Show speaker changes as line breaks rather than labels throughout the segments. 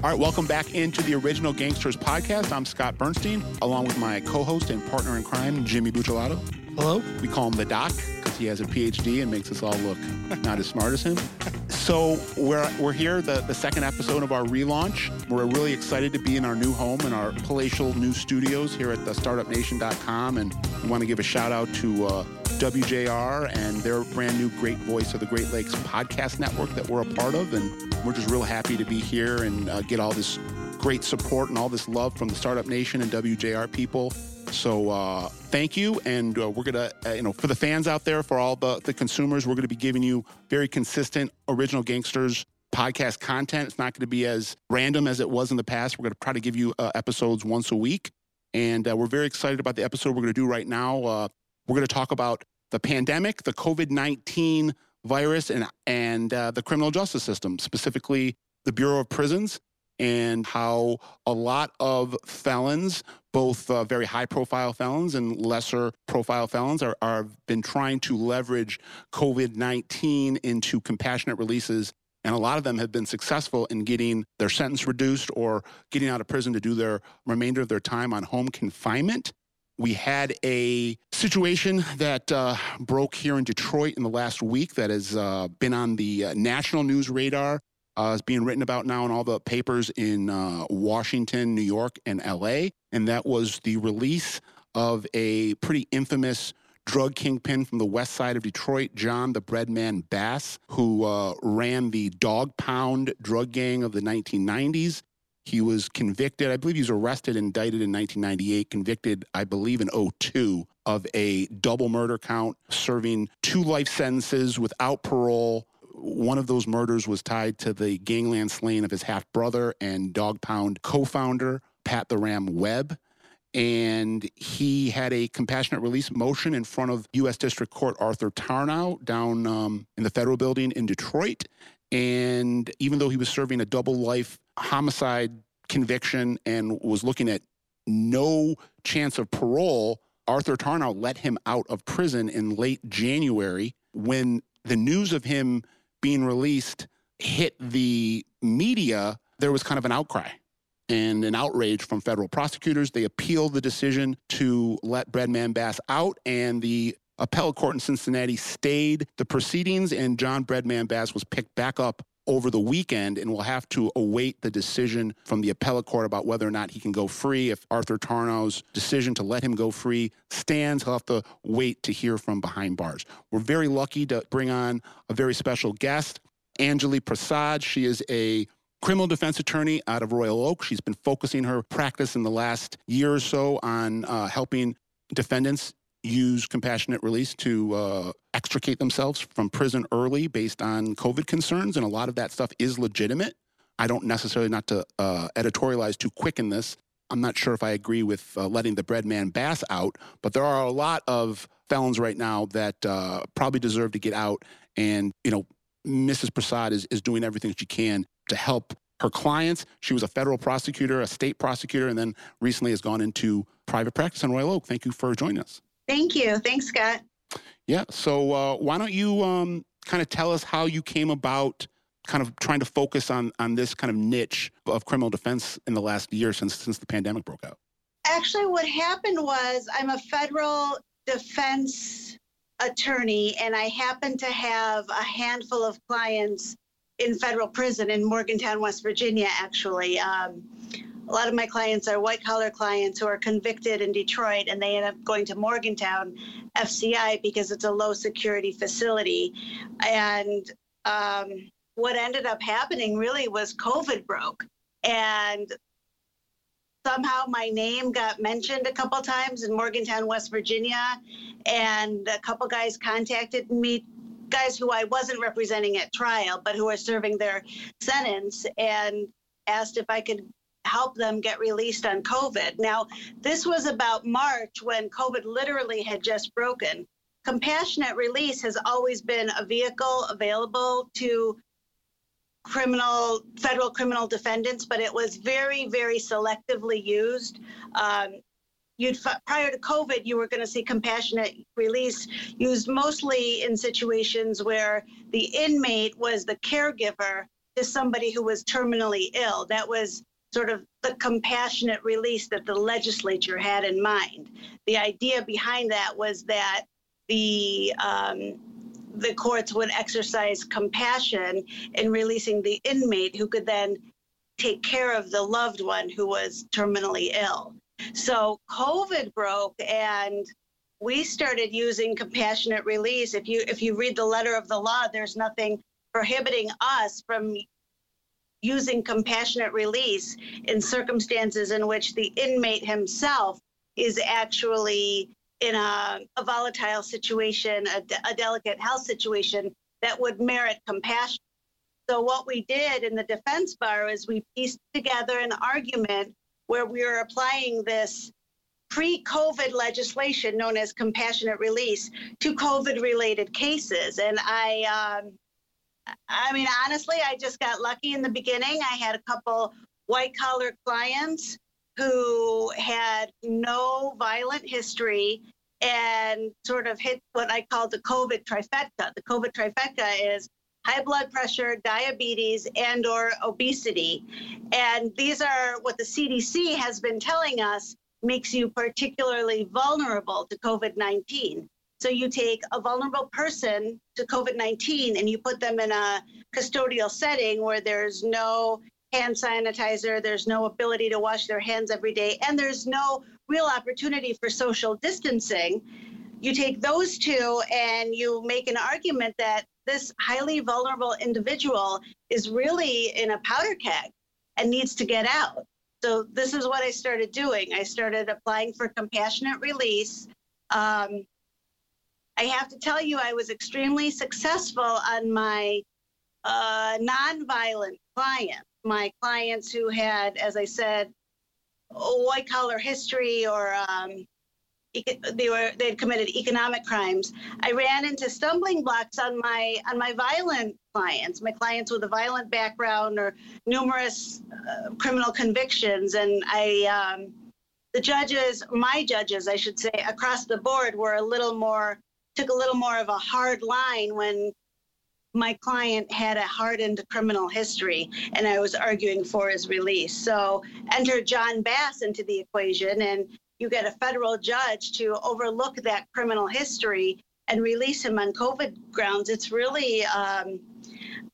All right, welcome back into the Original Gangsters podcast. I'm Scott Bernstein, along with my co-host and partner in crime, Jimmy Bucciolato.
Hello.
We call him the Doc because he has a PhD and makes us all look not as smart as him. So we're we're here, the, the second episode of our relaunch. We're really excited to be in our new home in our palatial new studios here at the startupnation.com. And we want to give a shout out to uh, WJR and their brand new Great Voice of the Great Lakes podcast network that we're a part of. And we're just real happy to be here and uh, get all this great support and all this love from the Startup Nation and WJR people. So uh, thank you, and uh, we're gonna, uh, you know, for the fans out there, for all the the consumers, we're gonna be giving you very consistent original gangsters podcast content. It's not to be as random as it was in the past. We're to try to give you uh, episodes once a week, and uh, we're very excited about the episode we're to do right now. Uh, we're to talk about the pandemic, the COVID nineteen virus, and and the criminal justice system, specifically the Bureau of Prisons and how a lot of felons, both uh, very high profile felons and lesser profile felons, are, are been trying to leverage COVID 19 into compassionate releases. And a lot of them have been successful in getting their sentence reduced or getting out of prison to do their remainder of their time on home confinement. We had a situation that uh, broke here in Detroit in the last week that has uh, been on the uh, national news radar uh, is being written about now in all the papers in uh, Washington, New York, and LA. And that was the release of a pretty infamous drug kingpin from the west side of Detroit, John the Breadman Bass, who uh, ran the Dog Pound drug gang of the 1990s. He was convicted, I believe he was arrested, indicted in 1998, convicted, I believe, in 02 of a double murder count, serving two life sentences without parole one of those murders was tied to the gangland slaying of his half brother and Dog Pound co founder, Pat the Ram Webb. And he had a compassionate release motion in front of U.S. District Court Arthur Tarnow down um, in the federal building in Detroit. And even though he was serving a double life homicide conviction and was looking at no chance of parole, Arthur Tarnow let him out of prison in late January when the news of him being released hit the media, there was kind of an outcry and an outrage from federal prosecutors. They appealed the decision to let Breadman Bass out, and the appellate court in Cincinnati stayed the proceedings, and John Breadman Bass was picked back up over the weekend and will have to await the decision from the appellate court about whether or not he can go free. If Arthur Tarnow's decision to let him go free stands, he'll have to wait to hear from behind bars. We're very lucky to bring on a very special guest, Anjali Prasad. She is a criminal defense attorney out of Royal Oak. She's been focusing her practice in the last year or so on uh, helping defendants use compassionate release to uh, extricate themselves from prison early based on COVID concerns, and a lot of that stuff is legitimate. I don't necessarily, not to uh, editorialize too quick in this, I'm not sure if I agree with uh, letting the bread man bass out, but there are a lot of felons right now that uh, probably deserve to get out. And, you know, Mrs. Prasad is, is doing everything she can to help her clients. She was a federal prosecutor, a state prosecutor, and then recently has gone into private practice in Royal Oak. Thank you for joining us.
Thank you. Thanks, Scott.
Yeah. So uh, why don't you um, kind of tell us how you came about kind of trying to focus on on this kind of niche of criminal defense in the last year since since the pandemic broke out?
Actually, what happened was I'm a federal defense attorney, and I happen to have a handful of clients in federal prison in Morgantown, West Virginia. Actually, um, a lot of my clients are white collar clients who are convicted in Detroit and they end up going to Morgantown FCI because it's a low security facility. And um, what ended up happening really was COVID broke. And somehow my name got mentioned a couple times in Morgantown, West Virginia. And a couple guys contacted me guys who I wasn't representing at trial, but who are serving their sentence, and asked if I could help them get released on COVID. Now, this was about March when COVID literally had just broken. Compassionate release has always been a vehicle available to criminal federal criminal defendants, but it was very, very selectively used. Um, you'd prior to COVID, you were going to see compassionate release used mostly in situations where the inmate was the caregiver to somebody who was terminally ill. That was sort of the compassionate release that the legislature had in mind. The idea behind that was that the um, the courts would exercise compassion in releasing the inmate who could then take care of the loved one who was terminally ill. So COVID broke and we started using compassionate release. If you if you read the letter of the law, there's nothing prohibiting us from using compassionate release in circumstances in which the inmate himself is actually in a, a volatile situation, a, a delicate health situation that would merit compassion. So, what we did in the defense bar is we pieced together an argument where we were applying this pre COVID legislation known as compassionate release to COVID related cases. And I, um, I mean, honestly, I just got lucky in the beginning. I had a couple white collar clients who had no violent history and sort of hit what I call the COVID trifecta. The COVID trifecta is high blood pressure, diabetes, and or obesity. And these are what the CDC has been telling us makes you particularly vulnerable to COVID-19. So you take a vulnerable person to COVID-19 and you put them in a custodial setting where there's no hand sanitizer, there's no ability to wash their hands every day, and there's no real opportunity for social distancing. You take those two and you make an argument that this highly vulnerable individual is really in a powder keg and needs to get out. So, this is what I started doing. I started applying for compassionate release. Um, I have to tell you, I was extremely successful on my uh, nonviolent clients, my clients who had, as I said, a white collar history or um, they were they had committed economic crimes. I ran into stumbling blocks on my on my violent clients, my clients with a violent background or numerous uh, criminal convictions, and I. Um, the judges, my judges, I should say, across the board were a little more, took a little more of a hard line when my client had a hardened criminal history and I was arguing for his release. So enter John Bass into the equation and you get a federal judge to overlook that criminal history and release him on COVID grounds. It's really, um,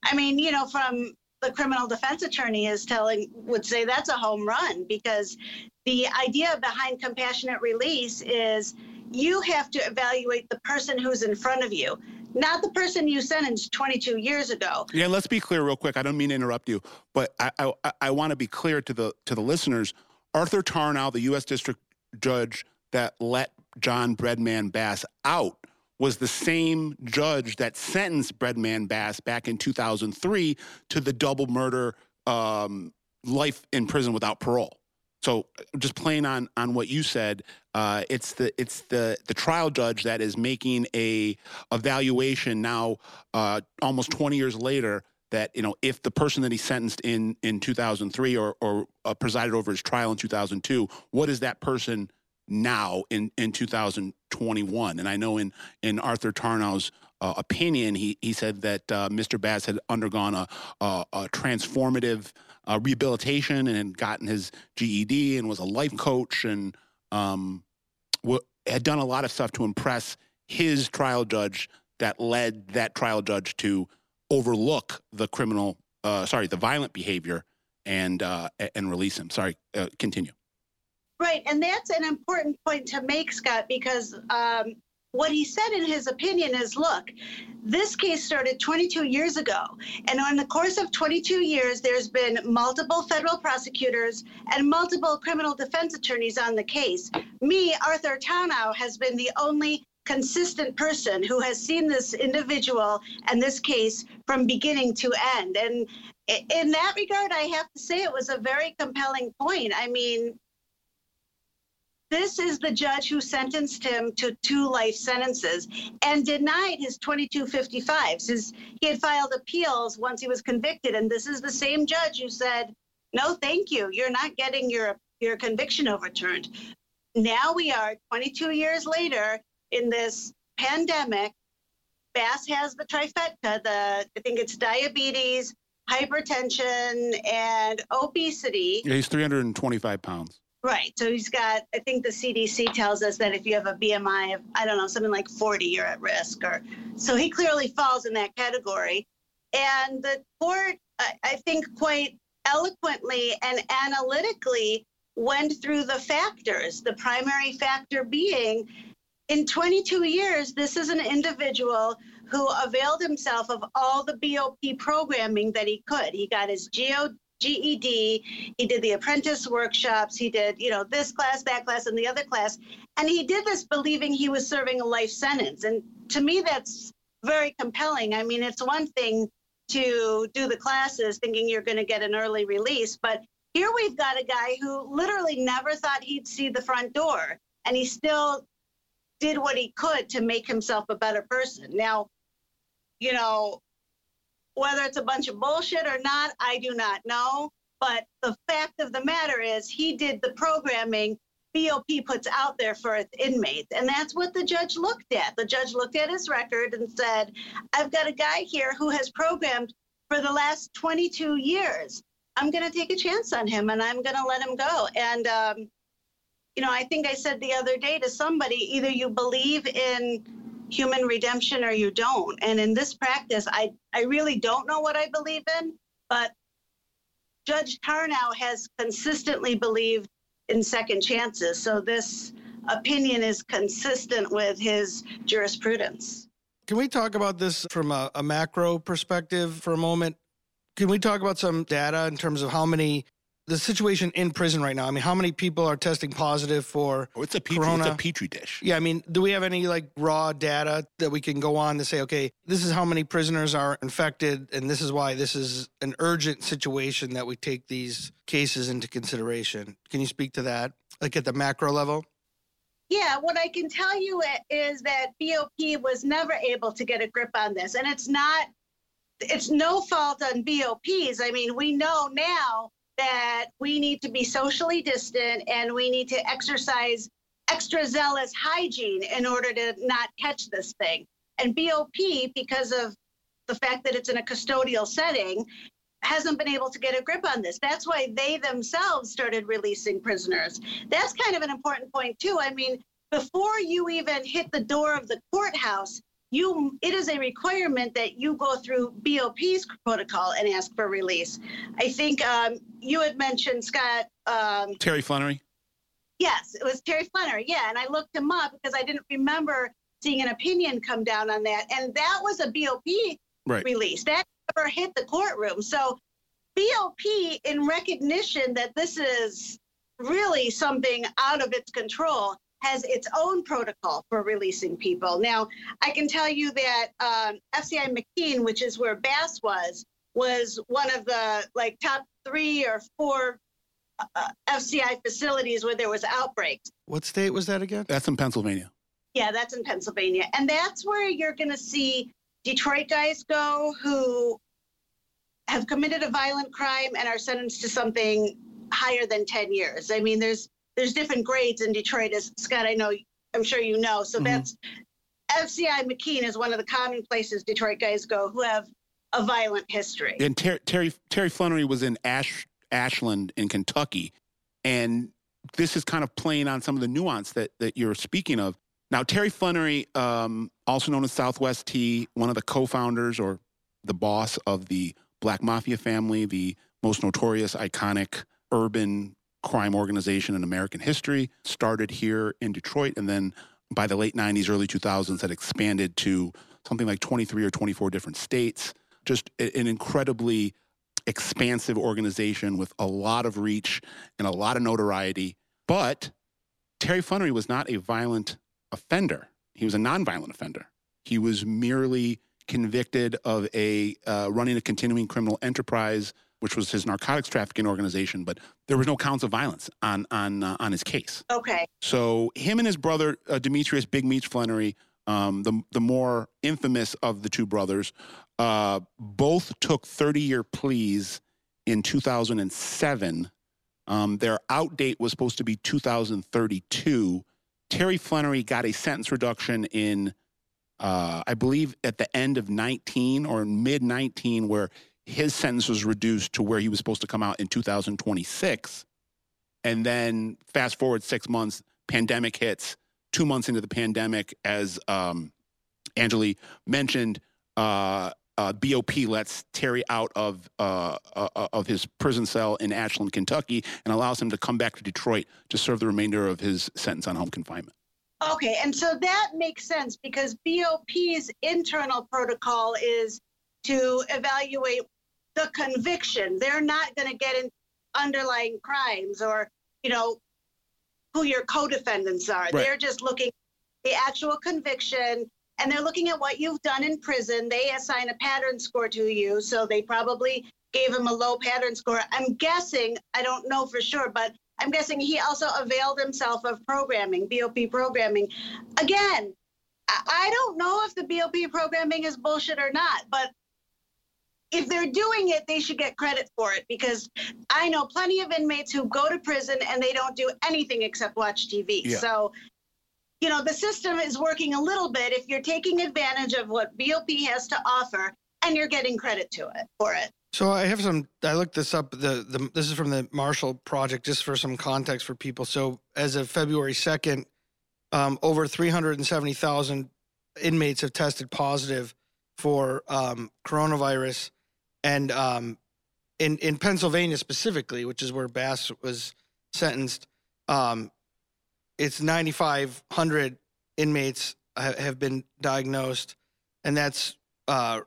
I mean, you know, from the criminal defense attorney is telling, would say that's a home run because the idea behind compassionate release is you have to evaluate the person who's in front of you not the person you sentenced 22 years ago.
Yeah, let's be clear real quick. I don't mean to interrupt you, but I I, I want to be clear to the to the listeners. Arthur Tarnow, the U.S. District Judge that let John Breadman Bass out, was the same judge that sentenced Breadman Bass back in 2003 to the double murder um, life in prison without parole. So just playing on on what you said, uh, it's the it's the the trial judge that is making a evaluation now, uh, almost 20 years later. That you know, if the person that he sentenced in in 2003 or or uh, presided over his trial in 2002, what is that person now in in 2021? And I know in in Arthur Tarnow's uh, opinion, he he said that uh, Mr. Bass had undergone a, a, a transformative uh, rehabilitation and gotten his GED and was a life coach and um, w- had done a lot of stuff to impress his trial judge that led that trial judge to overlook the criminal, uh, sorry, the violent behavior and uh, and release him. Sorry, uh, continue.
Right, and that's an important point to make, Scott, because um, what he said in his opinion is look, this case started 22 years ago. And in the course of 22 years, there's been multiple federal prosecutors and multiple criminal defense attorneys on the case. Me, Arthur Tarnow, has been the only consistent person who has seen this individual and this case from beginning to end. And in that regard, I have to say it was a very compelling point. I mean, this is the judge who sentenced him to two life sentences and denied his 2255 since he had filed appeals once he was convicted. And this is the same judge who said, no, thank you. You're not getting your, your conviction overturned. Now we are 22 years later in this pandemic. Bass has the trifecta, the I think it's diabetes, hypertension, and obesity.
Yeah, he's 325 pounds.
Right. So he's got, I think the CDC tells us that if you have a BMI of, I don't know, something like 40, you're at risk. Or So he clearly falls in that category. And the court, I think, quite eloquently and analytically went through the factors, the primary factor being in 22 years, this is an individual who availed himself of all the BOP programming that he could. He got his GO, GED, he did the apprentice workshops, he did, you know, this class, that class, and the other class. And he did this believing he was serving a life sentence. And to me, that's very compelling. I mean, it's one thing to do the classes thinking you're going to get an early release, but here we've got a guy who literally never thought he'd see the front door. And he still did what he could to make himself a better person. Now, you know, whether it's a bunch of bullshit or not, I do not know. But the fact of the matter is, he did the programming BOP puts out there for its inmates. And that's what the judge looked at. The judge looked at his record and said, I've got a guy here who has programmed for the last 22 years. I'm going to take a chance on him and I'm going to let him go. And, um, you know, I think I said the other day to somebody either you believe in human redemption or you don't. And in this practice, I, I really don't know what I believe in, but Judge Tarnow has consistently believed in second chances. So this opinion is consistent with his jurisprudence.
Can we talk about this from a, a macro perspective for a moment? Can we talk about some data in terms of how many the situation in prison right now. I mean, how many people are testing positive for
oh, it's a petri,
corona?
It's a petri dish.
Yeah, I mean, do we have any like raw data that we can go on to say, okay, this is how many prisoners are infected, and this is why this is an urgent situation that we take these cases into consideration? Can you speak to that, like at the macro level?
Yeah, what I can tell you is that BOP was never able to get a grip on this, and it's not. It's no fault on BOPs. I mean, we know now that we need to be socially distant and we need to exercise extra zealous hygiene in order to not catch this thing. And BOP, because of the fact that it's in a custodial setting, hasn't been able to get a grip on this. That's why they themselves started releasing prisoners. That's kind of an important point, too. I mean, before you even hit the door of the courthouse, you it is a requirement that you go through BOP's protocol and ask for release. I think um, you had mentioned Scott um,
Terry Flenory.
Yes, it was Terry Flenory. Yeah, and I looked him up because I didn't remember seeing an opinion come down on that, and that was a BOP
right.
release that never hit the courtroom. So BOP, in recognition that this is really something out of its control, has its own protocol for releasing people. Now, I can tell you that um, FCI McKean, which is where Bass was, was one of the like top three or four uh, FCI facilities where there was outbreaks.
What state was that again?
That's in Pennsylvania.
Yeah, that's in Pennsylvania, and that's where you're going to see Detroit guys go who have committed a violent crime and are sentenced to something higher than 10 years. I mean, there's there's different grades in Detroit, as Scott, I know, I'm sure you know. So mm-hmm. that's FCI McKean is one of the common places Detroit guys go who have a violent history.
And Ter- Terry Terry Flenory was in Ash Ashland in Kentucky, and this is kind of playing on some of the nuance that that you're speaking of. Now, Terry Flenory, um, also known as Southwest T, one of the co-founders or the boss of the Black Mafia family, the most notorious, iconic urban crime organization in American history, started here in Detroit, and then by the late 90s, early 2000s, had expanded to something like 23 or 24 different states. Just an incredibly expansive organization with a lot of reach and a lot of notoriety. But Terry Flenory was not a violent offender. He was a nonviolent offender. He was merely convicted of a uh, running a continuing criminal enterprise which was his narcotics trafficking organization, but there was no counts of violence on on uh, on his case.
Okay.
So him and his brother uh, Demetrius Big Meats Flenory, um, the the more infamous of the two brothers, uh, both took 30 year pleas in 2007. Um, their out date was supposed to be 2032. Terry Flenory got a sentence reduction in, uh, I believe, at the end of 19 or mid 19, where his sentence was reduced to where he was supposed to come out in 2026. And then fast forward six months, pandemic hits. Two months into the pandemic, as um, Anjali mentioned, uh, uh, BOP lets Terry out of uh, uh, of his prison cell in Ashland, Kentucky, and allows him to come back to Detroit to serve the remainder of his sentence on home confinement.
Okay, and so that makes sense because BOP's internal protocol is to evaluate the conviction. They're not going to get in underlying crimes or, you know, who your co-defendants are. Right. They're just looking the actual conviction and they're looking at what you've done in prison. They assign a pattern score to you, so they probably gave him a low pattern score. I'm guessing, I don't know for sure, but I'm guessing he also availed himself of programming, BOP programming. Again, I don't know if the BOP programming is bullshit or not, but if they're doing it, they should get credit for it because I know plenty of inmates who go to prison and they don't do anything except watch TV. Yeah. So, you know, the system is working a little bit if you're taking advantage of what BOP has to offer and you're getting credit to it for it.
So I have some. I looked this up. The, the this is from the Marshall Project, just for some context for people. So as of February second, um, over three hundred and seventy thousand inmates have tested positive for um, coronavirus, and um, in in Pennsylvania specifically, which is where Bass was sentenced, um, it's ninety five hundred inmates ha- have been diagnosed, and that's uh,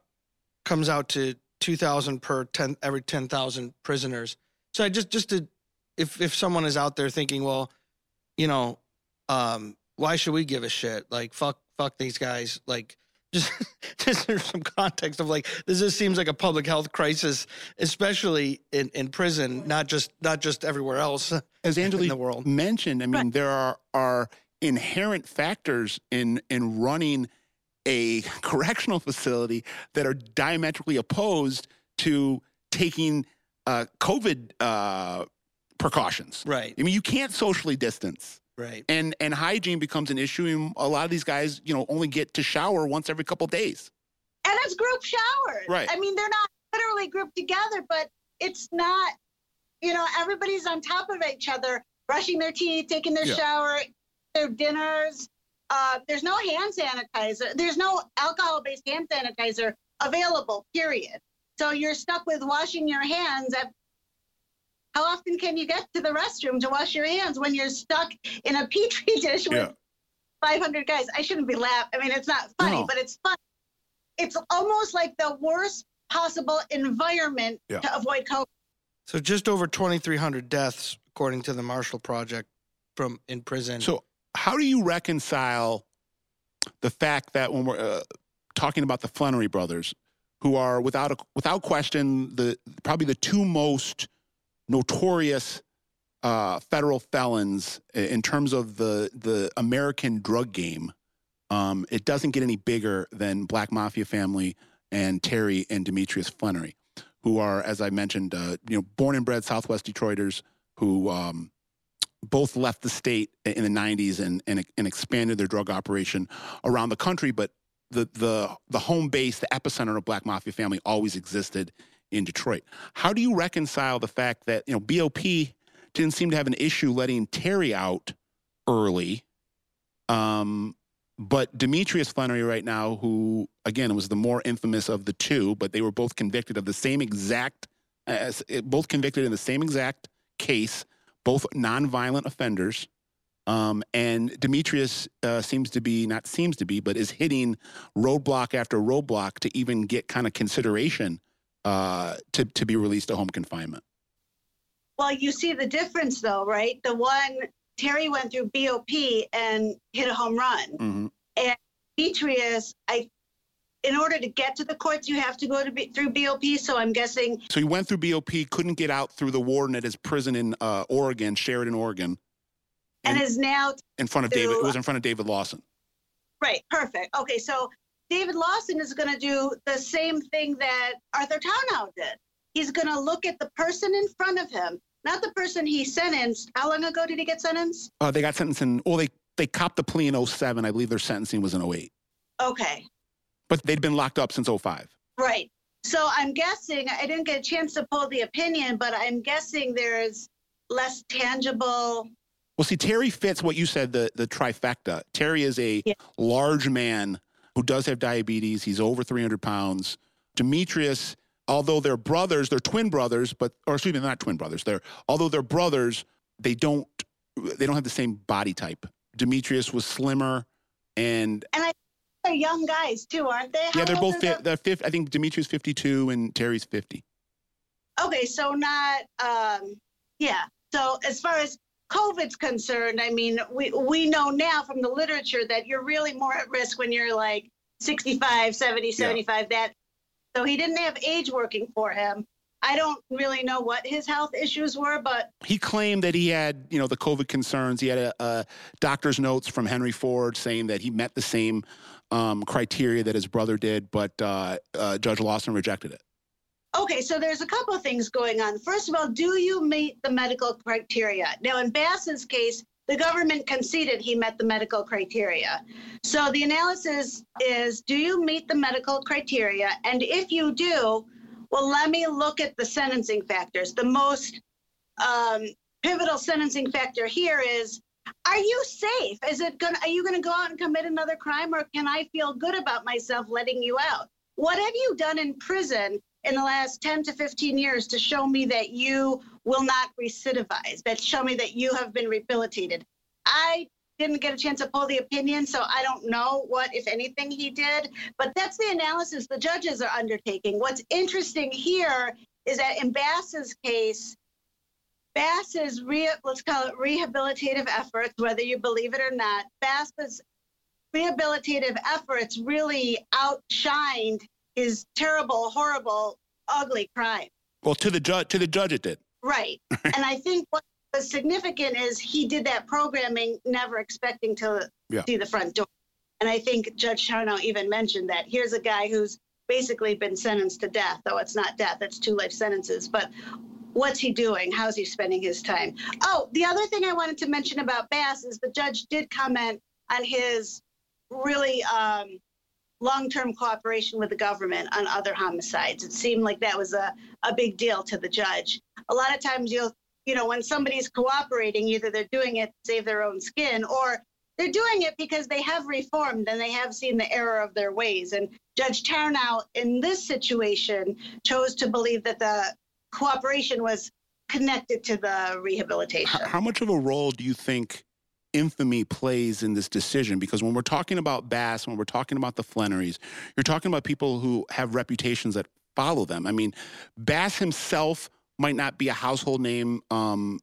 comes out to 2000 per 10 every 10,000 prisoners. So I just just to if if someone is out there thinking, well, you know, um, why should we give a shit? Like fuck fuck these guys. Like just just there's some context of like this just seems like a public health crisis, especially in, in prison, not just not just everywhere else.
As Angela the world mentioned, I mean, right. there are are inherent factors in in running a correctional facility that are diametrically opposed to taking uh, COVID uh, precautions.
Right.
I mean, you can't socially distance.
Right.
And and hygiene becomes an issue, and a lot of these guys, you know, only get to shower once every couple days.
And it's group showers.
Right.
I mean, they're not literally grouped together, but it's not. You know, everybody's on top of each other, brushing their teeth, taking their yeah. shower, their dinners. Uh, there's no hand sanitizer. There's no alcohol-based hand sanitizer available. Period. So you're stuck with washing your hands. At, how often can you get to the restroom to wash your hands when you're stuck in a petri dish with yeah. 500 guys? I shouldn't be laughing. I mean, it's not funny, no. but it's fun. It's almost like the worst possible environment yeah. to avoid COVID.
So just over 2,300 deaths, according to the Marshall Project, from in prison.
So how do you reconcile the fact that when we're uh, talking about the Flenory brothers, who are without a, without question the probably the two most notorious uh, federal felons in terms of the the American drug game. Um, it doesn't get any bigger than Black Mafia family and Terry and Demetrius Flenory, who are, as I mentioned, uh, you know, born and bred Southwest Detroiters who um, both left the state in the 90s and, and, and expanded their drug operation around the country. But the, the, the home base, the epicenter of Black Mafia family always existed in Detroit. How do you reconcile the fact that, you know, BOP didn't seem to have an issue letting Terry out early? Um, but Demetrius Flenory, right now, who again was the more infamous of the two, but they were both convicted of the same exact, uh, both convicted in the same exact case both nonviolent offenders. Um, and Demetrius uh, seems to be, not seems to be, but is hitting roadblock after roadblock to even get kind of consideration uh, to, to be released to home confinement.
Well, you see the difference though, right? The one, Terry went through BOP and hit a home run. Mm-hmm. And Demetrius, I in order to get to the courts, you have to go to B, through BOP. So I'm guessing.
So he went through BOP, couldn't get out through the warden at his prison in uh, Oregon, Sheridan, Oregon,
and, and is now
in front of through, David. It was in front of David Lawson.
Right. Perfect. Okay. So David Lawson is going to do the same thing that Arthur Tarnow did. He's going to look at the person in front of him, not the person he sentenced. How long ago did he get sentenced?
Uh, they got sentenced in, well, they, they copped the plea in 07. I believe their sentencing was in 08.
Okay.
But they'd been locked up since 05.
Right. So I'm guessing, I didn't get a chance to pull the opinion, but I'm guessing there's less tangible.
Well, see, Terry fits what you said, the, the trifecta. Terry is a
Yeah.
large man who does have diabetes. He's over 300 pounds. Demetrius, although they're brothers, they're twin brothers, but, or excuse me, not twin brothers. They're, although they're brothers, they don't, they don't have the same body type. Demetrius was slimmer and and I
They're young guys too, aren't they?
yeah, they're both, fi- they're fif- I think Demetrius 52 and Terry's 50.
Okay, so not um yeah. So as far as COVID's concerned, I mean, we we know now from the literature that you're really more at risk when you're like 65, 70, 75 that so he didn't have age working for him. I don't really know what his health issues were, but
he claimed that he had, you know, the COVID concerns. He had a, a doctor's notes from Henry Ford saying that he met the same um, criteria that his brother did, but uh, uh, Judge Lawson rejected it.
Okay, so there's a couple of things going on. First of all, do you meet the medical criteria? Now, in Bass's case, the government conceded he met the medical criteria. So the analysis is do you meet the medical criteria? And if you do, well, let me look at the sentencing factors. The most um, pivotal sentencing factor here is are you safe? Is it gonna are you gonna go out and commit another crime or can I feel good about myself letting you out? What have you done in prison in the last 10 to 15 years to show me that you will not recidivize, that show me that you have been rehabilitated. I didn't get a chance to pull the opinion, so I don't know what, if anything, he did. But that's the analysis the judges are undertaking. What's interesting here is that in Bass's case, Bass's re- let's call it rehabilitative efforts, whether you believe it or not, Bass's rehabilitative efforts really outshined his terrible, horrible, ugly crime.
Well, to the judge, to the judge, it did.
Right. and I think what was significant is he did that programming never expecting to
Yeah.
see the front door. And I think Judge Tarnow even mentioned that here's a guy who's basically been sentenced to death, though it's not death, it's two life sentences. But what's he doing? How's he spending his time? Oh, the other thing I wanted to mention about Bass is the judge did comment on his really um, long-term cooperation with the government on other homicides. It seemed like that was a, a big deal to the judge. A lot of times you'll, you know, when somebody's cooperating, either they're doing it to save their own skin or they're doing it because they have reformed and they have seen the error of their ways. And Judge Tarnow, in this situation, chose to believe that the cooperation was connected to the rehabilitation.
How much of a role do you think infamy plays in this decision? Because when we're talking about Bass, when we're talking about the Flenorys, you're talking about people who have reputations that follow them. I mean, Bass himself might not be a household name um,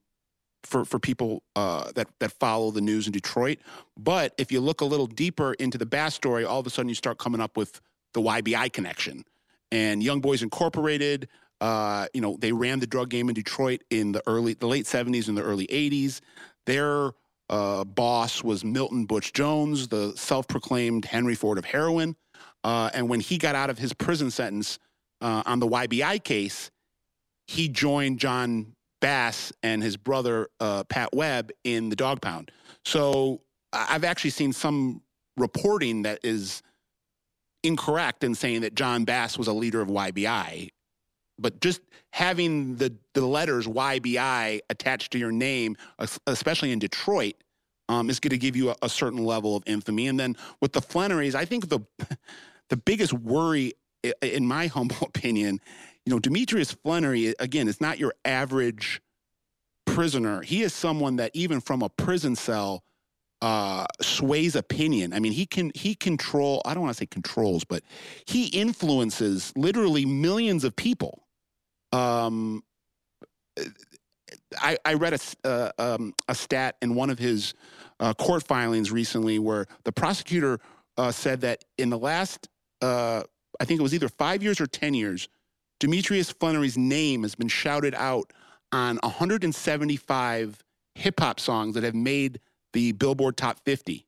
for for people uh, that that follow the news in Detroit, but if you look a little deeper into the Bass story, all of a sudden you start coming up with the YBI connection and Young Boys Incorporated. Uh, you know, they ran the drug game in Detroit in the early, the late '70s and the early '80s. Their uh, boss was Milton Butch Jones, the self-proclaimed Henry Ford of heroin. Uh, and when he got out of his prison sentence uh, on the YBI case, he joined John Bass and his brother uh, Pat Webb in the Dog Pound. So I've actually seen some reporting that is incorrect in saying that John Bass was a leader of YBI. But just having the, the letters YBI attached to your name, especially in Detroit, um, is going to give you a, a certain level of infamy. And then with the Flenorys, I think the the biggest worry, in my humble opinion, you know, Demetrius Flenory, again, is not your average prisoner. He is someone that even from a prison cell uh, sways opinion. I mean, he can he control. I don't want to say controls, but he influences literally millions of people. Um, I, I read a uh, um, a stat in one of his uh, court filings recently where the prosecutor uh, said that in the last, uh, I think it was either five years or ten years, Demetrius Flenory's name has been shouted out on 175 hip hop songs that have made the Billboard Top 50.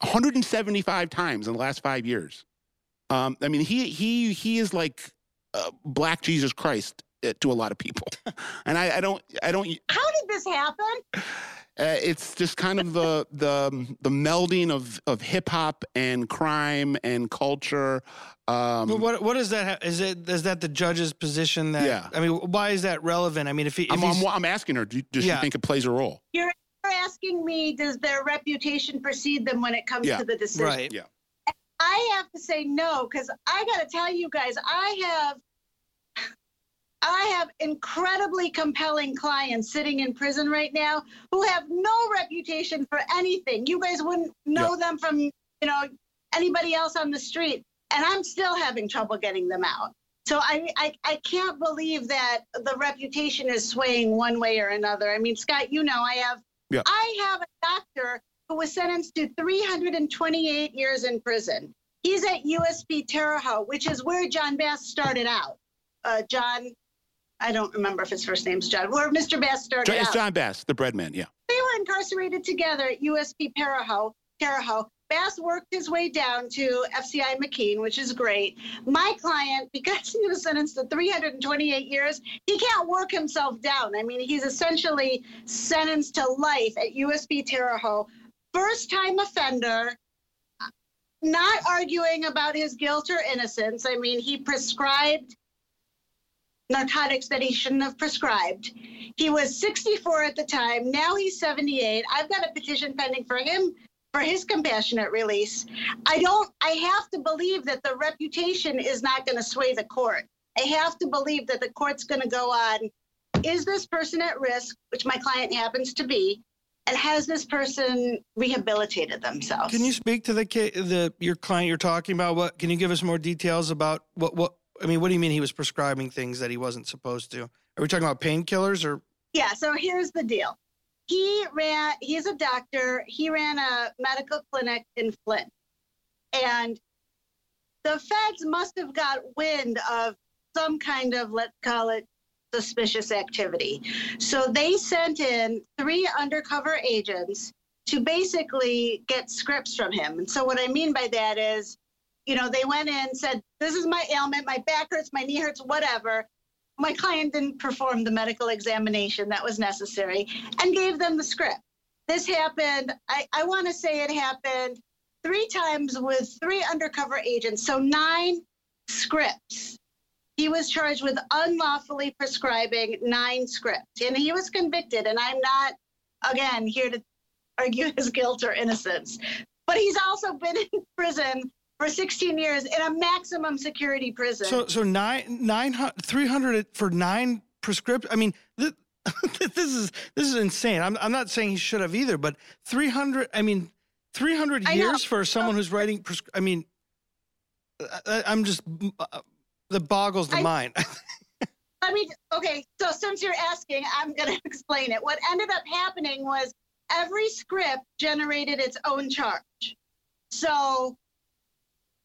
175 times in the last five years. Um, I mean, he he he is like uh, Black Jesus Christ uh, to a lot of people, and I, I don't I don't.
How did this happen?
Uh, it's just kind of the the the melding of of hip hop and crime and culture. Um,
But what what is that? Is it is that the judge's position? That
Yeah.
I mean, why is that relevant? I mean, if he, if
I'm,
he's,
I'm, I'm asking her, do, does
Yeah.
she think it plays a role?
You're asking me, does their reputation precede them when it comes
Yeah.
to the decision?
right,
Yeah.
I have to say no because I got to tell you guys, I have, I have incredibly compelling clients sitting in prison right now who have no reputation for anything. You guys wouldn't know them from you know anybody else on the street, and I'm still having trouble getting them out. So I, I, I can't believe that the reputation is swaying one way or another. I mean, Scott, you know, I have
Yeah.
I have a doctor was sentenced to 328 years in prison. He's at USP Terre Haute, which is where John Bass started out. Uh, John, I don't remember if his first name's John, where Mr. Bass started
It's
out.
John Bass, the bread man. Yeah.
They were incarcerated together at USP Terre Haute. Terre Haute. Bass worked his way down to FCI McKean, which is great. My client, because he was sentenced to 328 years, he can't work himself down. I mean, he's essentially sentenced to life at USP Terre Haute. First time offender, not arguing about his guilt or innocence. I mean, he prescribed narcotics that he shouldn't have prescribed. He was 64 at the time. Now he's 78. I've got a petition pending for him for his compassionate release. I don't, I have to believe that the reputation is not going to sway the court. I have to believe that the court's going to go on is this person at risk, which my client happens to be, and has this person rehabilitated themselves?
Can you speak to the the your client you're talking about? What can you give us more details about what what? I mean, what do you mean he was prescribing things that he wasn't supposed to? Are we talking about painkillers or?
Yeah, so here's the deal. He ran, he's a doctor. He ran a medical clinic in Flint. And the feds must have got wind of some kind of, let's call it, suspicious activity. So they sent in three undercover agents to basically get scripts from him. And so what I mean by that is, you know, they went in, said, This is my ailment, my back hurts, my knee hurts, whatever my client didn't perform the medical examination that was necessary and gave them the script. This happened, I, I want to say it happened three times with three undercover agents, so nine scripts. He was charged with unlawfully prescribing nine scripts, and he was convicted. And I'm not, again, here to argue his guilt or innocence, but he's also been in prison for 16 years in a maximum security prison.
So so nine nine hundred three hundred for nine prescript. I mean, th- this is this is insane. I'm I'm not saying he should have either, but three hundred. I mean, three hundred
I know.
years for someone who's writing. Prescri- I mean, I, I'm just uh, that boggles the
I-
mind.
I mean, okay, so since you're asking, I'm going to explain it. What ended up happening was every script generated its own charge. So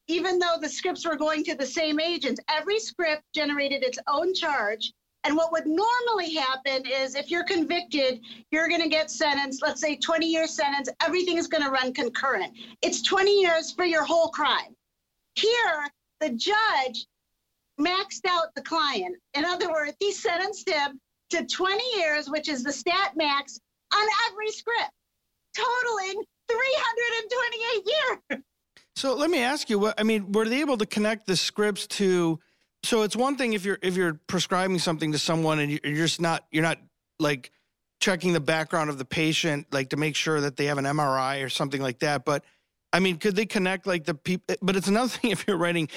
even though the scripts were going to the same agents, every script generated its own charge. And what would normally happen is if you're convicted, you're going to get sentenced, let's say 20 year sentence, everything is going to run concurrent. It's 20 years for your whole crime. Here, the judge maxed out the client. In other words, he sentenced him to 20 years, which is the stat max, on every script, totaling 328 years.
So let me ask you, what I mean, were they able to connect the scripts to? So it's one thing if you're if you're prescribing something to someone and you- you're just not you're not like checking the background of the patient like to make sure that they have an MRI or something like that. But I mean, could they connect like the people? But it's another thing if you're writing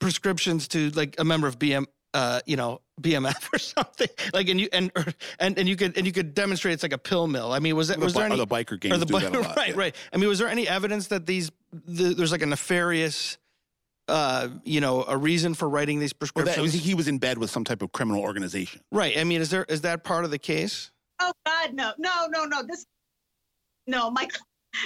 prescriptions to like a member of BM, uh, you know, BMF or something like, and you and or, and and you could and you could demonstrate it's like a pill mill. I mean, was that
The,
was
bi-
there
or
any
the biker gangs
or the
do that a lot.
right,
yeah.
right. I mean, was there any evidence that these the, there's like a nefarious, uh, you know, a reason for writing these
Well, that,
prescriptions?
he was in bed with some type of criminal organization.
right. I mean, is there is that part of the case?
Oh God, no, no, no, no. This, no, my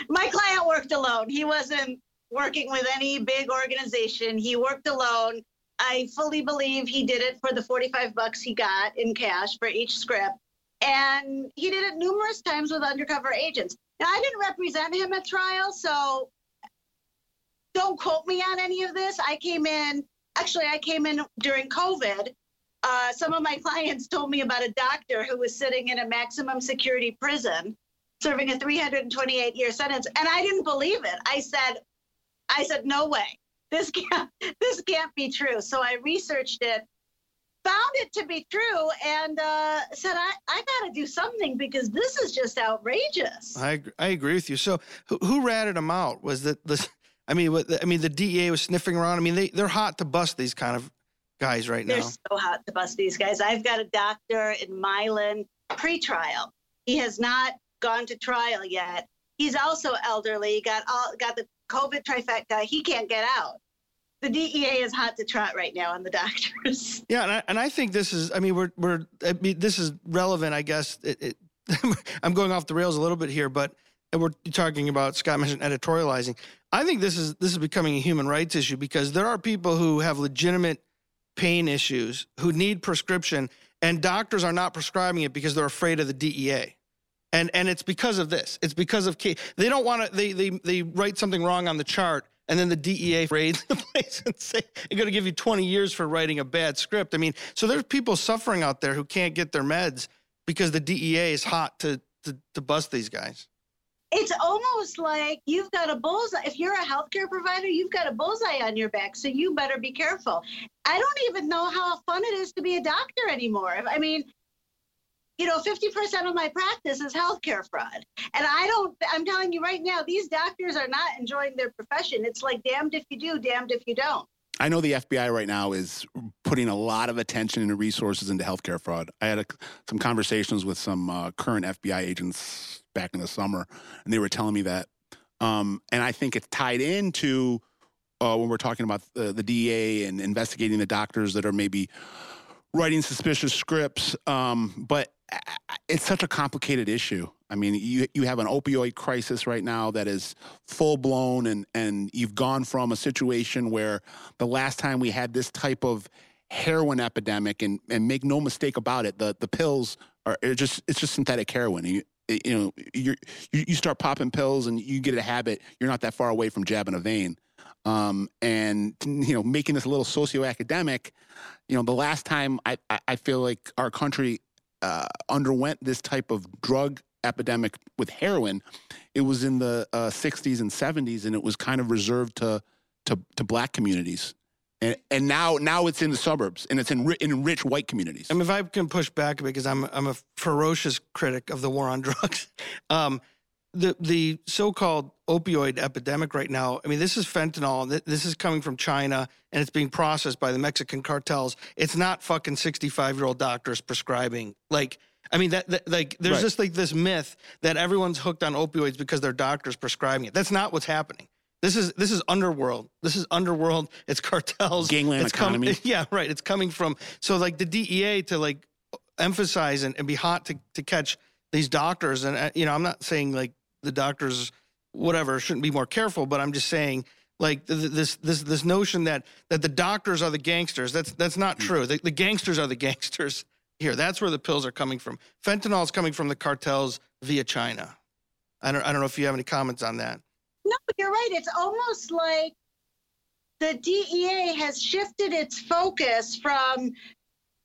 my client worked alone. He wasn't working with any big organization. He worked alone. I fully believe he did it for the 45 bucks he got in cash for each script. And he did it numerous times with undercover agents. Now, I didn't represent him at trial, so don't quote me on any of this. I came in, actually, I came in during COVID. Uh, some of my clients told me about a doctor who was sitting in a maximum security prison serving a 328 year sentence. And I didn't believe it. I said, I said, no way. This can't, this can't be true. So I researched it, found it to be true, and uh, said, I, I got to do something because this is just outrageous.
I I agree with you. So who, who ratted him out? Was that the? I mean, what, I mean, the DEA was sniffing around. I mean, they they're hot to bust these kind of guys right now.
They're so hot to bust these guys. I've got a doctor in Milan pre-trial. He has not gone to trial yet. He's also elderly. Got all got the COVID trifecta. He can't get out. The DEA is hot to trot right now on the doctors.
Yeah, and I, and I think this is. I mean, we're we're. I mean, this is relevant. I guess it, it, I'm going off the rails a little bit here, but we're talking about Scott mentioned editorializing. I think this is this is becoming a human rights issue because there are people who have legitimate pain issues who need prescription, and doctors are not prescribing it because they're afraid of the DEA. And and it's because of this. It's because of K. They don't want to. They they they write something wrong on the chart, and then the DEA raids the place and say they're going to give you 20 years for writing a bad script. I mean, so there's people suffering out there who can't get their meds because the DEA is hot to to, to bust these guys.
It's almost like you've got a bullseye. If you're a healthcare provider, you've got a bullseye on your back, so you better be careful. I don't even know how fun it is to be a doctor anymore. I mean, you know, 50% of my practice is healthcare fraud. And I don't, I'm telling you right now, these doctors are not enjoying their profession. It's like damned if you do, damned if you don't.
I know the FBI right now is putting a lot of attention and resources into healthcare fraud. I had a, some conversations with some uh, current FBI agents back in the summer, and they were telling me that. Um, and I think it's tied into uh, when we're talking about the, the DEA and investigating the doctors that are maybe writing suspicious scripts. Um, but it's such a complicated issue. I mean, you you have an opioid crisis right now that is full blown, and and you've gone from a situation where the last time we had this type of heroin epidemic, and and make no mistake about it, the the pills are just it's just synthetic heroin. You, you know, you you start popping pills and you get a habit. You're not that far away from jabbing a vein. Um, and you know, making this a little socio-academic. You know, the last time I I feel like our country uh, underwent this type of drug epidemic with heroin, it was in the uh, 60s and 70s, and it was kind of reserved to to, to black communities. And, and now now it's in the suburbs and it's in, ri- in rich white communities.
I mean, if I can push back because I'm I'm a ferocious critic of the war on drugs. Um, the the so-called opioid epidemic right now. I mean, this is fentanyl. This is coming from China, and it's being processed by the Mexican cartels. It's not fucking sixty-five-year-old doctors prescribing. Like, I mean, that, that like, there's
Right.
just like this myth that everyone's hooked on opioids because their doctors prescribing it. That's not what's happening. This is this is underworld. This is underworld. It's cartels.
Gangland
it's com-
economy.
yeah, right. It's coming from so like the DEA to like emphasize and, and be hot to to catch these doctors. And uh, you know, I'm not saying like the doctors, whatever, shouldn't be more careful, but I'm just saying like th- th- this this this notion that that the doctors are the gangsters. That's that's not hmm. true. The, the gangsters are the gangsters here. That's where the pills are coming from. Fentanyl is coming from the cartels via China. I don't I don't know if you have any comments on that.
No, you're right. It's almost like the DEA has shifted its focus from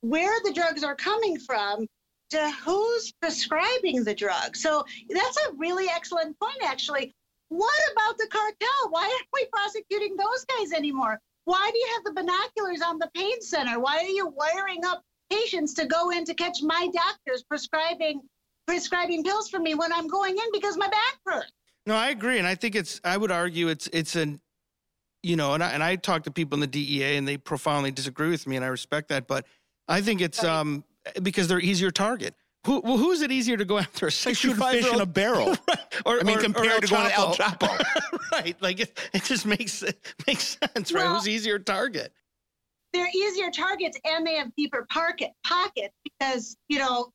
where the drugs are coming from to who's prescribing the drug. So that's a really excellent point, actually. What about the cartel? Why aren't we prosecuting those guys anymore? Why do you have the binoculars on the pain center? Why are you wiring up patients to go in to catch my doctors prescribing prescribing pills for me when I'm going in because my back hurts?
No, I agree, and I think it's. I would argue it's it's an, you know, and I, and I talk to people in the DEA, and they profoundly disagree with me, and I respect that. But I think it's um because they're easier target. Who well, who's it easier to go after? A
Like shoot
sixty-five
fish in a
old,
barrel.
or
I mean,
or- or
compared
El
to going to El Chapo.
right? Like it, it just makes it makes sense, right?
Well-
who's easier target?
they're easier targets and they have deeper pocket pockets because you know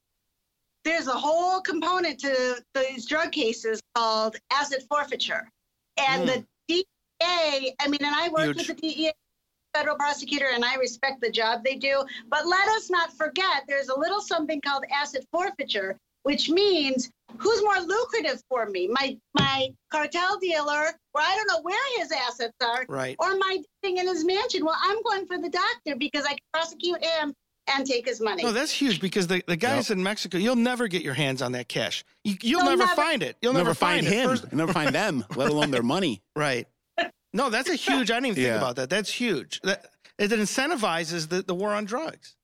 there's a whole component to these drug cases called asset forfeiture and the hmm. DEA I mean and I worked
Huge.
with the DEA federal prosecutor and I respect the job they do but let us not forget there's a little something called asset forfeiture which means who's more lucrative for me my my cartel dealer where I don't know where his assets are
Right.
or my thing in his mansion. Well, I'm going for the doctor because I can prosecute him and take his money.
No, that's huge because the, the guys in Mexico, you'll never get your hands on that cash. You, you'll,
You'll
never,
never-
find it. You'll
never,
never,
find,
it.
him.
First-
You'll never find them, let alone their money.
right. No, that's a huge. I didn't even
Yeah.
think about that. That's huge. That it incentivizes the, the war on drugs.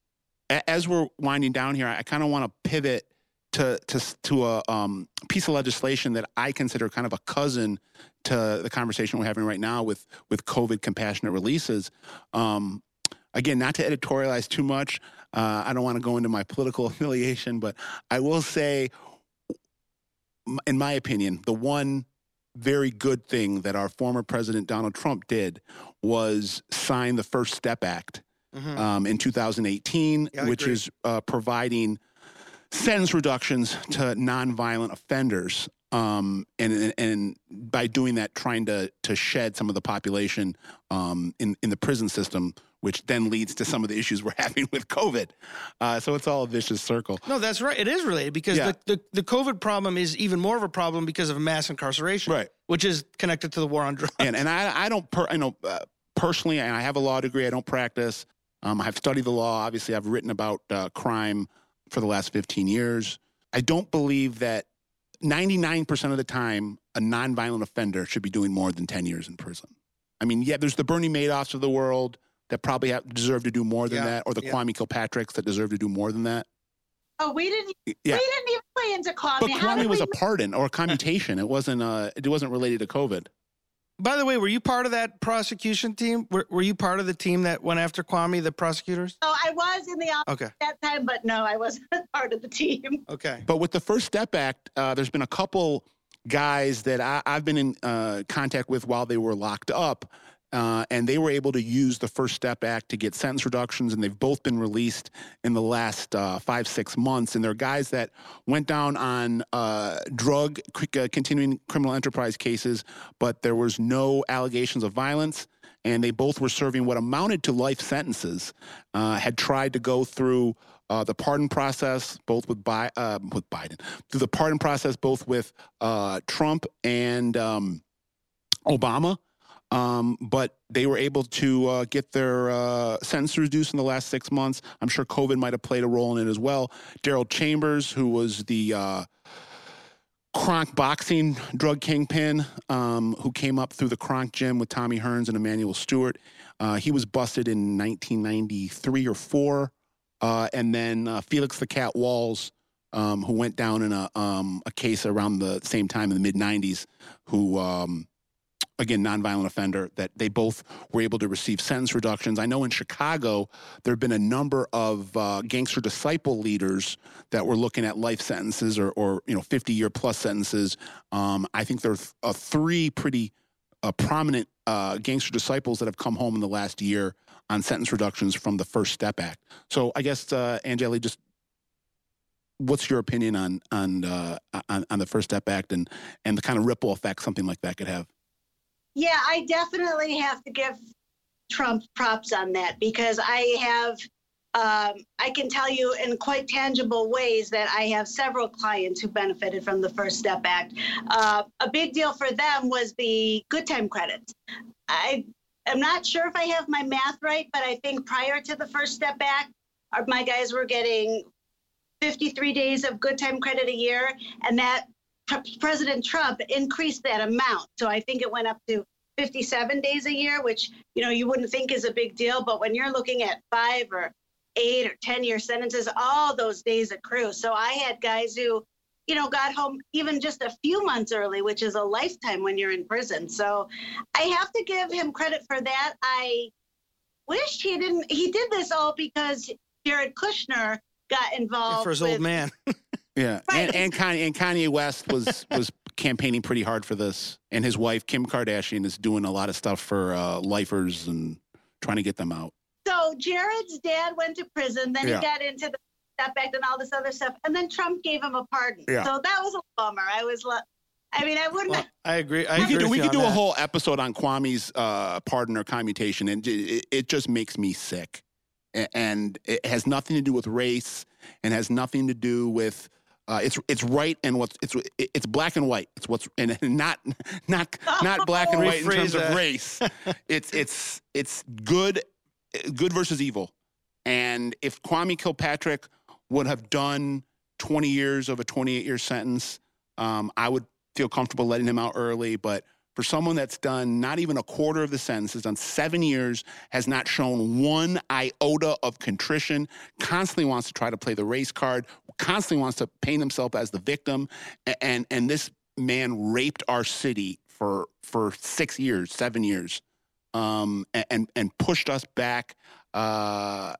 As we're winding down here, I kind of want to pivot to to to a um, piece of legislation that I consider kind of a cousin to the conversation we're having right now with with COVID compassionate releases. Um, again, not to editorialize too much. Uh, I don't want to go into my political affiliation, but I will say, in my opinion, the one very good thing that our former president Donald Trump did was sign the First Step Act
Mhm.
um, in 2018,
Yeah,
which
agree.
is uh, providing sentence reductions to nonviolent offenders. Um, and, and and by doing that, trying to to shed some of the population um, in in the prison system, which then leads to some of the issues we're having with COVID. Uh, so it's all a vicious circle.
No, that's right. It is related because
Yeah.
the, the, the COVID problem is even more of a problem because of mass incarceration,
Right.
which is connected to the war on drugs.
and and I I don't per, I know uh, personally, and I have a law degree. I don't practice. Um, I've studied the law. Obviously, I've written about uh, crime for the last 15 years. I don't believe that 99% of the time a nonviolent offender should be doing more than 10 years in prison. I mean, yeah, there's the Bernie Madoffs of the world that probably have, deserve to do more than
Yeah,
that, or the
yeah.
Kwame Kilpatricks that deserve to do more than that.
Oh, we didn't.
Yeah.
We didn't even play into Kwame.
But
How
Kwame was
we
a pardon or a commutation. It wasn't. Uh, it wasn't related to COVID.
By the way, were you part of that prosecution team? Were, were you part of the team that went after Kwame, the prosecutors?
Oh, I was in the office
Okay.
that time, but no, I wasn't part of the team.
Okay.
But with the First Step Act, uh, there's been a couple guys that I, I've been in uh, contact with while they were locked up, uh, and they were able to use the First Step Act to get sentence reductions, and they've both been released in the last uh, five, six months. And they're guys that went down on uh, drug, uh, continuing criminal enterprise cases, but there was no allegations of violence. And they both were serving what amounted to life sentences. Uh, had tried to go through uh, the pardon process, both with Bi- uh, with Biden, through the pardon process, both with uh, Trump and um, Obama. Um, but they were able to uh, get their uh, sentence reduced in the last six months. I'm sure COVID might have played a role in it as well. Daryl Chambers, who was the uh, Kronk boxing drug kingpin, um, who came up through the Kronk gym with Tommy Hearns and Emanuel Steward, uh, he was busted in 1993 or four. Uh, and then uh, Felix the Cat Walls, um, who went down in a um, a case around the same time in the mid '90s, who um, again nonviolent offender. That they both were able to receive sentence reductions. I know in Chicago there have been a number of uh, gangster disciple leaders that were looking at life sentences or, or you know 50 year plus sentences. Um, I think there are th- uh, three pretty uh, prominent uh, gangster disciples that have come home in the last year on sentence reductions from the First Step Act. So I guess uh, Anjali, just what's your opinion on on, uh, on on the First Step Act and and the kind of ripple effect something like that could have?
Yeah, I definitely have to give Trump props on that because I have, um, I can tell you in quite tangible ways that I have several clients who benefited from the First Step Act. Uh, a big deal for them was the good time credits. I am not sure if I have my math right, but I think prior to the First Step Act, our, my guys were getting 53 days of good time credit a year, and that President Trump increased that amount. So I think it went up to 57 days a year, which you know you wouldn't think is a big deal, but when you're looking at five or eight or 10 year sentences, all those days accrue. So I had guys who, you know, got home even just a few months early, which is a lifetime when you're in prison. So I have to give him credit for that. I wish he didn't. He did this all because Jared Kushner got involved
For his
with
old man.
Yeah, and and Kanye, and Kanye West was was campaigning pretty hard for this, and his wife Kim Kardashian is doing a lot of stuff for uh, lifers and trying to get them out.
So Jared's dad went to prison, then
Yeah.
he got into the step back and all this other stuff, and then Trump gave him a pardon.
Yeah.
So that was a bummer. I was, lo- I mean, I wouldn't.
Well, I agree. I
we
agree
could,
with
we could
on
do a whole episode on Kwame's uh, pardon or commutation, and it, it just makes me sick. And it has nothing to do with race, and has nothing to do with uh, it's it's right and what's it's it's black and white. It's what's and not not not black and white in terms of race. It's it's it's good good versus evil. And if Kwame Kilpatrick would have done 20 years of a 28 year sentence, Um, I would feel comfortable letting him out early, but for someone that's done not even a quarter of the sentence, has done seven years, has not shown one iota of contrition, constantly wants to try to play the race card, constantly wants to paint himself as the victim, and and this man raped our city for for six years, seven years, um, and and pushed us back. Uh,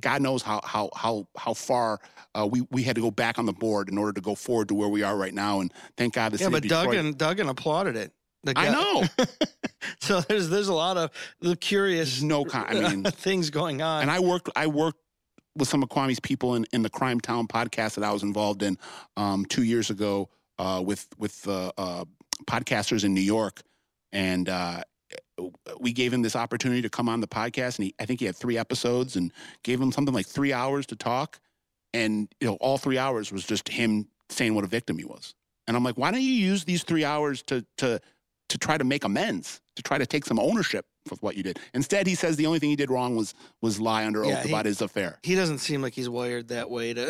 God knows how how how how far uh, we we had to go back on the board in order to go forward to where we are right now. And thank God the
yeah,
city
but
of Detroit.
Duggan Duggan applauded it. The
I know.
so there's there's a lot of the curious
There's no con- I mean-
things going on.
and I worked I worked with some of Kwame's people in, in the Crime Town podcast that I was involved in um, two years ago uh, with with uh, uh, podcasters in New York, and uh, we gave him this opportunity to come on the podcast, and he, I think he had three episodes, and gave him something like three hours to talk, and you know all three hours was just him saying what a victim he was, and I'm like, why don't you use these three hours to to to try to make amends, to try to take some ownership of what you did. Instead, he says the only thing he did wrong was was lie under
Yeah,
oath
he-
about his affair.
he doesn't seem like he's wired that way to,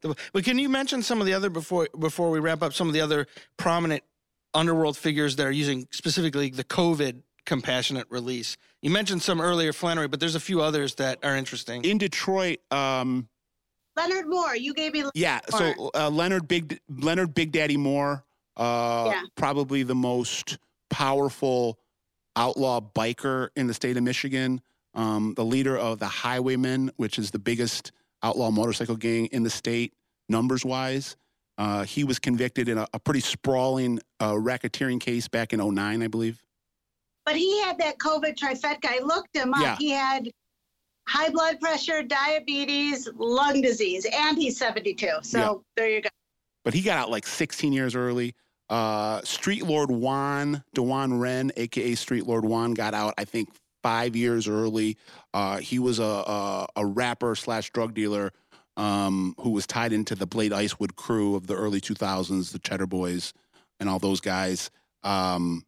to- but can you mention some of the other before before we wrap up some of the other prominent underworld figures that are using specifically the covid compassionate release you mentioned some earlier Flenory but there's a few others that are interesting
In Detroit, um,
Leonard Moore, you gave me.
yeah. So uh, Leonard Big Leonard Big Daddy Moore, uh,
Yeah.
probably the most powerful outlaw biker in the state of Michigan. Um, the leader of the Highwaymen, which is the biggest outlaw motorcycle gang in the state, numbers wise. Uh, he was convicted in a, a pretty sprawling uh, racketeering case back in 09, I believe.
But he had that COVID trifecta. I looked him up.
Yeah.
He had high blood pressure, diabetes, lung disease, and he's 72. So
Yeah.
there you go.
but he got out like 16 years early. Uh, Street Lord Juan, Dewan Ren, aka Street Lord Juan, got out I think five years early. Uh, he was a, a a rapper slash drug dealer um, who was tied into the Blade Icewood crew of the early 2000s, the Cheddar Boys, and all those guys. Um,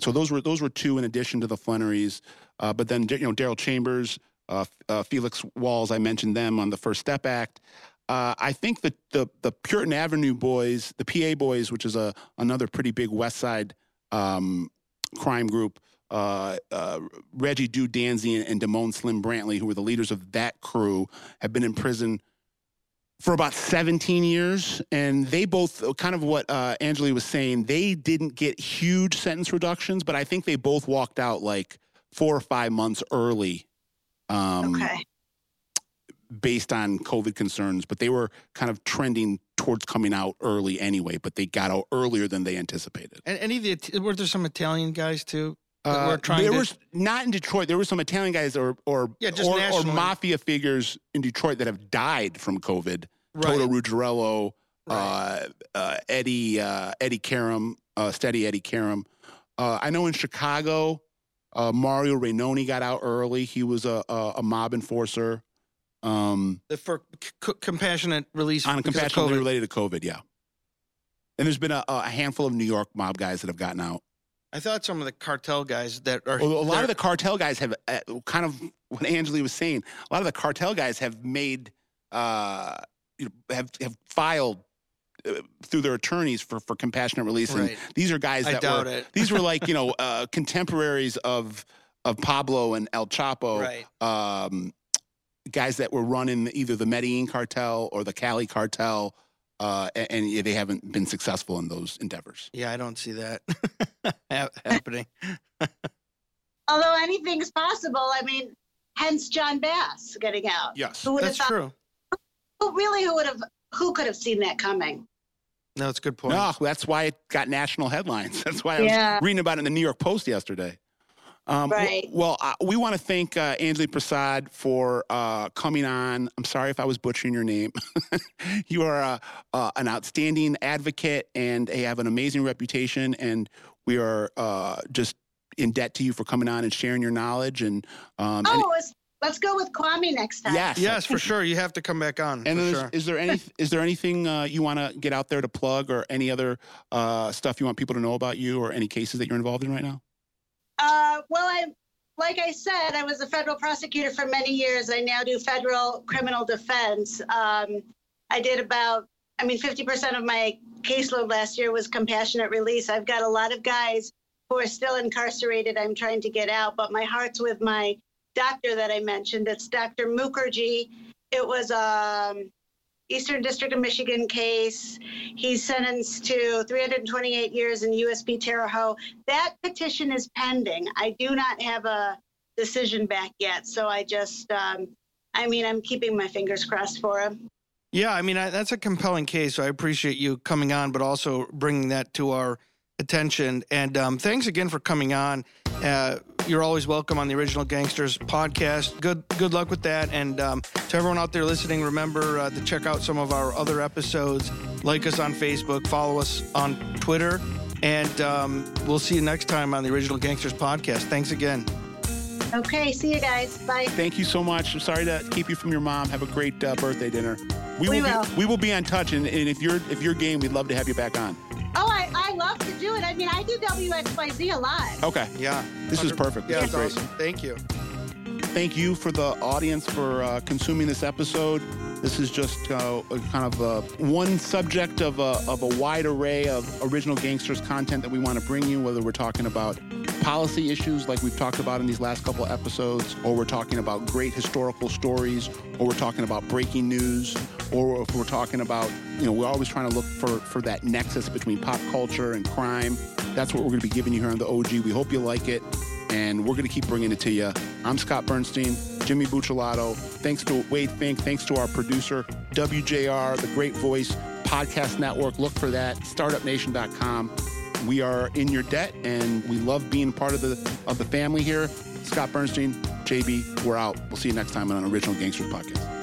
so those were those were two in addition to the Flenorys. Uh, but then you know Daryl Chambers, uh, uh, Felix Walls, I mentioned them on the First Step Act. Uh, I think that the the Puritan Avenue boys, the PA boys, which is a another pretty big West Side um, crime group, uh, uh, Reggie Du Danzy and, and Damone Slim Brantley, who were the leaders of that crew, have been in prison for about 17 years. And they both, kind of what uh, Anjali was saying, they didn't get huge sentence reductions, but I think they both walked out like four or five months early. Um,
Okay.
Based on COVID concerns, but they were kind of trending towards coming out early anyway, but they got out earlier than they anticipated.
and any of the were there some italian guys too that were
Uh,
trying
there
to
was not in Detroit. There were some Italian guys or or
Yeah,
or, or mafia figures in Detroit that have died from COVID.
right,
Toto Ruggiero,
right.
uh, uh, Eddie uh, Eddie Karam, uh, Steady Eddie Karam. Uh, I know in Chicago, uh, Mario Rainone got out early. He was a a, a mob enforcer. Um,
for c- compassionate release
on a
because of COVID.
related to COVID, yeah. And there's been a, a handful of New York mob guys that have gotten out.
I thought some of the cartel guys that are
Well, a lot of the cartel guys have uh, kind of what Anjali was saying. A lot of the cartel guys have made, uh, you know, have have filed uh, through their attorneys for for compassionate release, and these are guys
I
that
doubt
were
it.
these were like you know uh, contemporaries of of Pablo and El Chapo.
right.
um, guys that were running either the Medellin cartel or the Cali cartel, uh, a- and, they haven't been successful in those endeavors.
Yeah, I don't see that happening.
Although anything's possible, I mean, hence John Bass getting out.
Yes.
Who would have
That's
thought?
true.
Who really? Who would have? Who could have seen that coming?
No, it's a good point.
No, that's why it got national headlines. That's why I was
Yeah.
reading about it in the New York Post yesterday. Um, w-
Right.
Well, uh, we want to thank uh, Anjali Prasad for uh, coming on. I'm sorry if I was butchering your name. you are uh, uh, an outstanding advocate and they have an amazing reputation, and we are uh, just in debt to you for coming on and sharing your knowledge. And, um,
Oh, let's, let's go with Kwame next time.
yes,
Yes, for sure. You have to come back on.
And
for
is,
sure.
is there any is there anything uh, you want to get out there to plug, or any other uh, stuff you want people to know about you, or any cases that you're involved in right now?
Uh, well, I, like I said, I was a federal prosecutor for many years. I now do federal criminal defense. Um, I did about, I mean, 50% of my caseload last year was compassionate release. I've got a lot of guys who are still incarcerated. I'm trying to get out, but my heart's with my doctor that I mentioned. It's Dr. Mukherjee. It was um, Eastern District of Michigan case. He's sentenced to 328 years in USP Terre Haute. That petition is pending. I do not have a decision back yet, so I just, um, I mean, I'm keeping my fingers crossed for him.
Yeah, I mean, I, that's a compelling case. So I appreciate you coming on, but also bringing that to our attention. And um, thanks again for coming on. Uh, you're always welcome on the Original Gangsters podcast. Good good luck with that. And um, to everyone out there listening, remember uh, to check out some of our other episodes. Like us on Facebook, follow us on Twitter, and um, we'll see you next time on the Original Gangsters podcast. Thanks again.
Okay, see you guys. Bye.
Thank you so much. I'm sorry to keep you from your mom. Have a great uh, birthday dinner.
We will.
Be, we will be on touch, and, and if you're if you're game, we'd love to have you back on.
Oh, I, I love to do it. I mean, I do WXYZ a lot.
Okay.
Yeah.
This is perfect.
Yeah,
This
it's
is great.
awesome. Thank you.
Thank you for the audience for uh, consuming this episode. This is just uh, kind of one subject of a, of a wide array of original gangsters content that we want to bring you, whether we're talking about policy issues like we've talked about in these last couple episodes, or we're talking about great historical stories, or we're talking about breaking news, or if we're talking about, you know, we're always trying to look for, for that nexus between pop culture and crime. That's what we're going to be giving you here on the OG. We hope you like it and we're going to keep bringing it to you. I'm Scott Burnstein, Jimmy Bucciolato. Thanks to Wade Fink. Thanks to our producer, WJR, the Great Voice Podcast Network. Look for that, startupnation.com. We are in your debt, and we love being part of the of the family here. Scott Burnstein, JB, we're out. We'll see you next time on an Original Gangsters podcast.